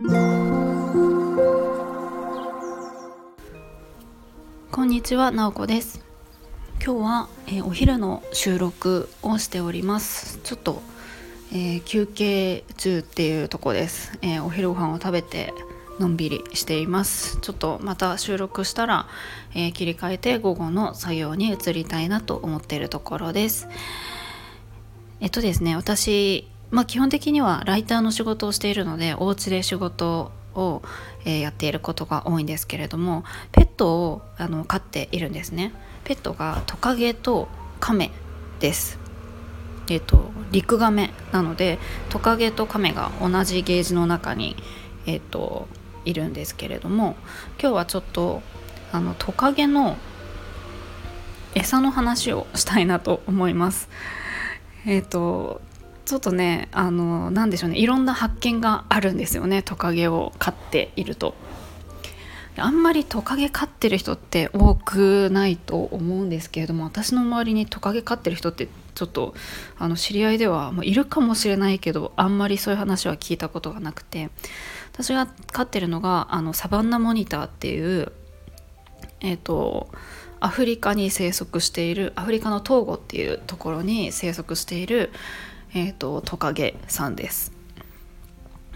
こんにちは、なおこです。今日は、えー、お昼の収録をしております。ちょっと、えー、休憩中っていうとこです、えー、お昼ご飯を食べてのんびりしています。ちょっとまた収録したら、え切り替えて午後の作業に移りたいなと思っているところです。えっとですね私まあ、基本的にはライターの仕事をしているのでお家で仕事を、やっていることが多いんですけれどもペットをあの飼っているんですね。ペットがトカゲとカメです。えっ、ー、と陸ガメなのでトカゲとカメが同じゲージの中にえっ、といるんですけれども今日はちょっとあのトカゲの餌の話をしたいなと思います。えっ、とちょっとねあの何でしょうねいろんな発見があるんですよねトカゲを飼っていると。あんまりトカゲ飼ってる人って多くないと思うんですけれども私の周りにトカゲ飼ってる人ってちょっとあの知り合いでは、まいるかもしれないけどあんまりそういう話は聞いたことがなくて私が飼ってるのがあのサバンナモニターっていうえっ、ー、とアフリカに生息しているアフリカのトーゴっていうところに生息しているえーと、トカゲさんです。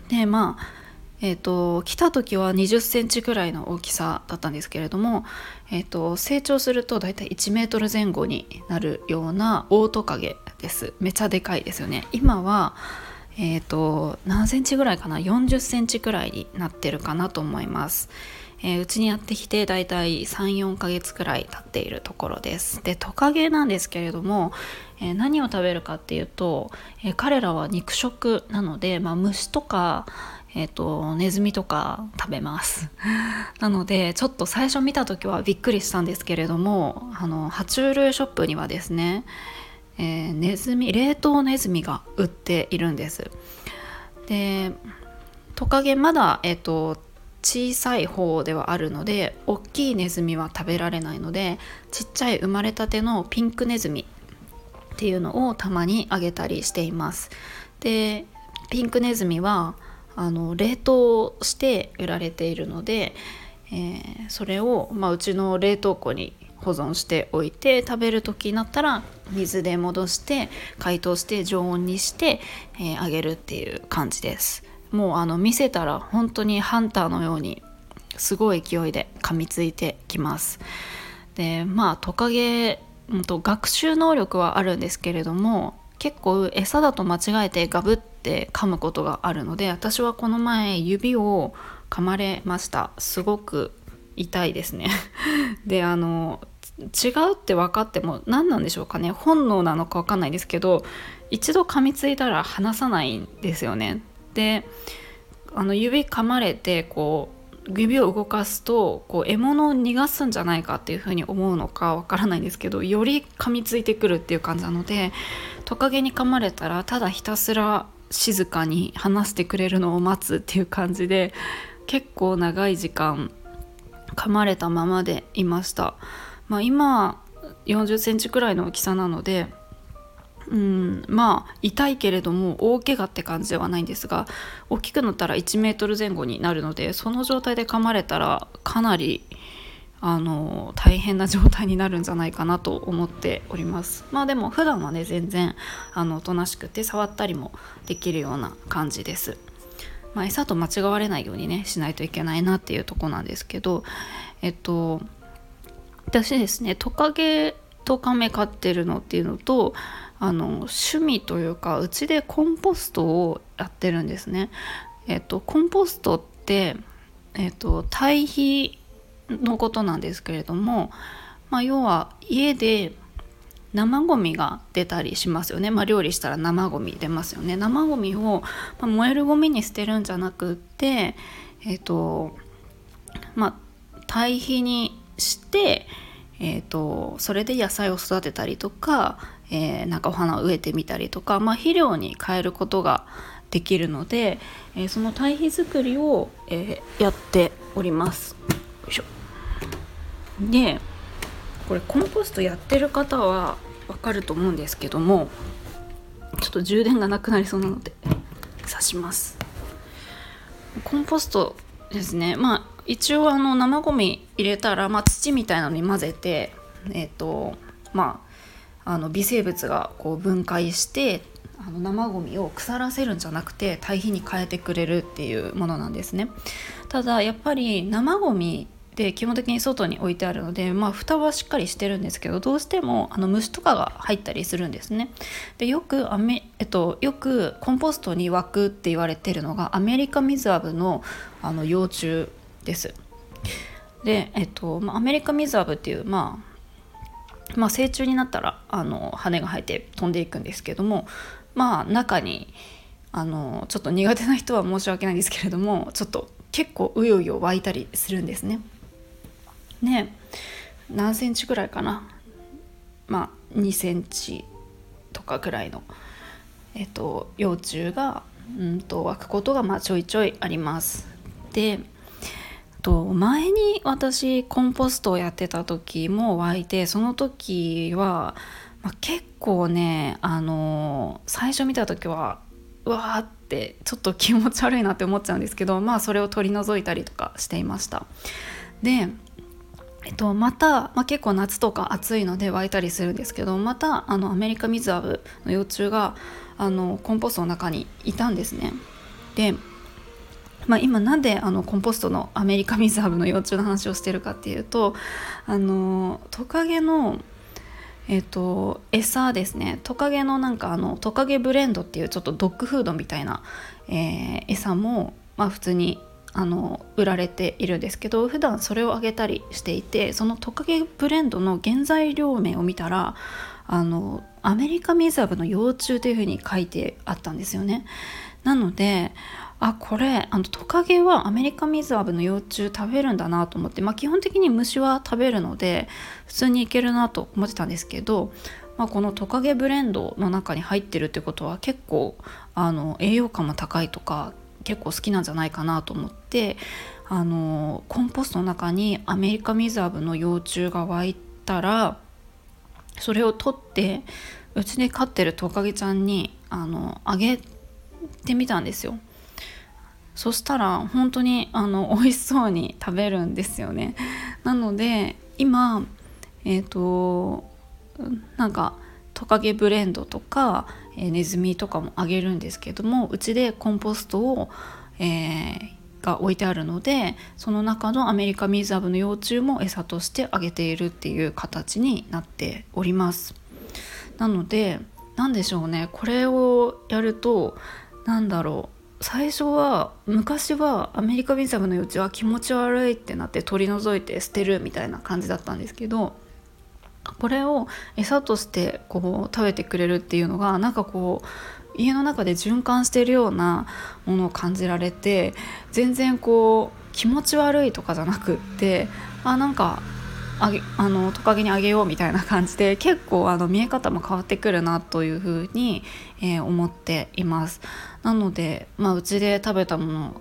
でまあえーと、来た時は2 0センチくらいの大きさだったんですけれども、えーと、成長すると大体1メートル前後になるようなオオトカゲですめちゃでかいですよね今はえー、と何センチぐらいかな？40センチくらいになってるかなと思います。えー、うちにやってきてだいたい34ヶ月くらい経っているところです。でトカゲなんですけれども、えー、何を食べるかっていうと、えー、彼らは肉食なので、まあ、虫とかえーと、ネズミとか食べます。なのでちょっと最初見た時はびっくりしたんですけれどもあの爬虫類ショップにはですね、えー、ネズミ冷凍ネズミが売っているんです。でトカゲまだ、えーと小さい方ではあるので大きいネズミは食べられないのでちっちゃい生まれたてのピンクネズミっていうのをたまにあげたりしています。でピンクネズミはあの冷凍して売られているので、えー、それを、まあ、うちの冷凍庫に保存しておいて食べる時になったら水で戻して解凍して常温にして、えー、あげるっていう感じです。もうあの見せたら本当にハンターのようにすごい勢いで噛みついてきます。でまあトカゲ、うんと、学習能力はあるんですけれども結構餌だと間違えてガブって噛むことがあるので私はこの前指を噛まれました。すごく痛いですね。であの違うって分かっても何なんでしょうかね本能なのか分かんないですけど一度噛みついたら離さないんですよねであの指噛まれてこう指を動かすとこう獲物を逃がすんじゃないかっていうふうに思うのかわからないんですけどより噛みついてくるっていう感じなのでトカゲに噛まれたらただひたすら静かに話してくれるのを待つっていう感じで結構長い時間噛まれたままでいました。まあ、今40センチくらいの大きさなのでうん、まあ痛いけれども大怪我って感じではないんですが大きくなったら1メートル前後になるのでその状態で噛まれたらかなりあの大変な状態になるんじゃないかなと思っております。まあでも普段はね全然あのおとなしくて触ったりもできるような感じです。まあ、餌と間違われないようにねしないといけないなっていうとこなんですけどえっと私ですねトカゲとカメ飼ってるのっていうのとあの趣味というかうちでコンポストをやってるんですね。えっと、コンポストって、えっと、堆肥のことなんですけれども、まあ、要は家で生ゴミが出たりしますよね、まあ、料理したら生ゴミ出ますよね生ゴミを、まあ、燃えるゴミに捨てるんじゃなくってえっ、とまあ堆肥にしてえーと、それで野菜を育てたりとか、えー、なんかお花を植えてみたりとか、まあ、肥料に変えることができるので、えー、その堆肥作りを、えー、やっております。よいしょでこれコンポストやってる方はわかると思うんですけどもちょっと充電がなくなりそうなので刺します。コンポストですねまあ一応あの生ゴミ入れたら、まあ、土みたいなのに混ぜてえ、ー、とまああの微生物がこう分解してあの生ゴミを腐らせるんじゃなくて堆肥に変えてくれるっていうものなんですねただやっぱり生ゴミで基本的に外に置いてあるので、まあ、蓋はしっかりしてるんですけどどうしてもあの虫とかが入ったりするんですね。でよくアメ、えっと、よくコンポストに湧くって言われてるのがアメリカミズアブのあの幼虫です。で、えっとまあ、アメリカミズアブっていう、まあまあ、成虫になったらあの羽が生えて飛んでいくんですけどもまあ中にあのちょっと苦手な人は申し訳ないんですけれどもちょっと結構うようよ湧いたりするんですね。ね何センチぐらいかなまあ2センチとかぐらいの、えっと、幼虫がうんと湧くことがまあちょいちょいあります。でと前に私コンポストをやってた時も湧いてその時は、まあ、結構ねあの最初見た時はうわーってちょっと気持ち悪いなって思っちゃうんですけどまあそれを取り除いたりとかしていました。でえっと、また、まあ、結構夏とか暑いので湧いたりするんですけどまたあのアメリカミズアブの幼虫があのコンポストの中にいたんですね。で、まあ、今なんであのコンポストのアメリカミズアブの幼虫の話をしてるかっていうとあのトカゲのえっと、餌ですねトカゲのなんかあのトカゲブレンドっていうちょっとドッグフードみたいな、えー、餌も、まあ、普通にあの売られているんですけど普段それをあげたりしていてそのトカゲブレンドの原材料名を見たらあのアメリカミズアブの幼虫というふうに書いてあったんですよね。なのであこれあのトカゲはアメリカミズアブの幼虫食べるんだなと思って、まあ、基本的に虫は食べるので普通にいけるなと思ってたんですけど、まあ、このトカゲブレンドの中に入ってるってことは結構あの栄養価も高いとか結構好きなんじゃないかなと思ってあのコンポストの中にアメリカミズアブの幼虫が湧いたらそれを取ってうちで飼ってるトカゲちゃんにあのあげてみたんですよ。そしたら本当にあの美味しそうに食べるんですよね。なので今えっ、ー、となんかトカゲブレンドとか、え、ネズミとかもあげるんですけどもうちでコンポストを、えー、が置いてあるのでその中のアメリカミズアブの幼虫も餌としてあげているっていう形になっております。なので何でしょうね。これをやると何だろう。最初は昔はアメリカミズアブの幼虫は気持ち悪いってなって取り除いて捨てるみたいな感じだったんですけどこれを餌としてこう食べてくれるっていうのがなんかこう家の中で循環してるようなものを感じられて全然こう気持ち悪いとかじゃなくってあなんかあげあのトカゲにあげようみたいな感じで 結構あの見え方も変わってくるなというふうに、えー、思っています。なので、まあ、うちで食べたもの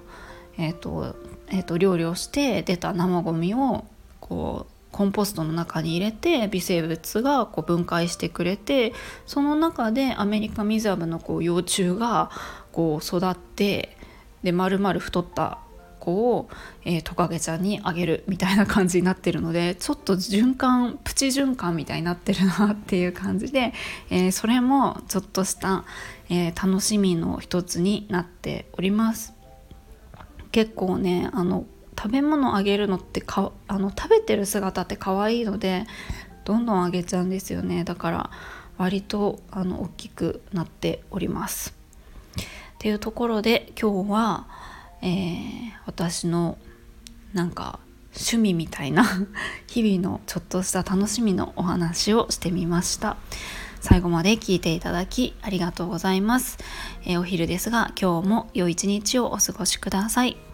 えーとえーと料理をして出た生ゴミをこうコンポストの中に入れて微生物がこう分解してくれてその中でアメリカミズアブのこう幼虫がこう育ってで丸々太った子を、えー、トカゲちゃんにあげるみたいな感じになってるのでちょっと循環プチ循環みたいになってるなっていう感じで、えー、それもちょっとした、えー、楽しみの一つになっております。結構ねあの食べ物あげるのってかあの食べてる姿って可愛いのでどんどんあげちゃうんですよねだから割とあの大きくなっております。っていうところで今日は、えー、私のなんか趣味みたいな 日々のちょっとした楽しみのお話をしてみました。最後まで聞いていただきありがとうございます。えー、お昼ですが今日も良い一日をお過ごしください。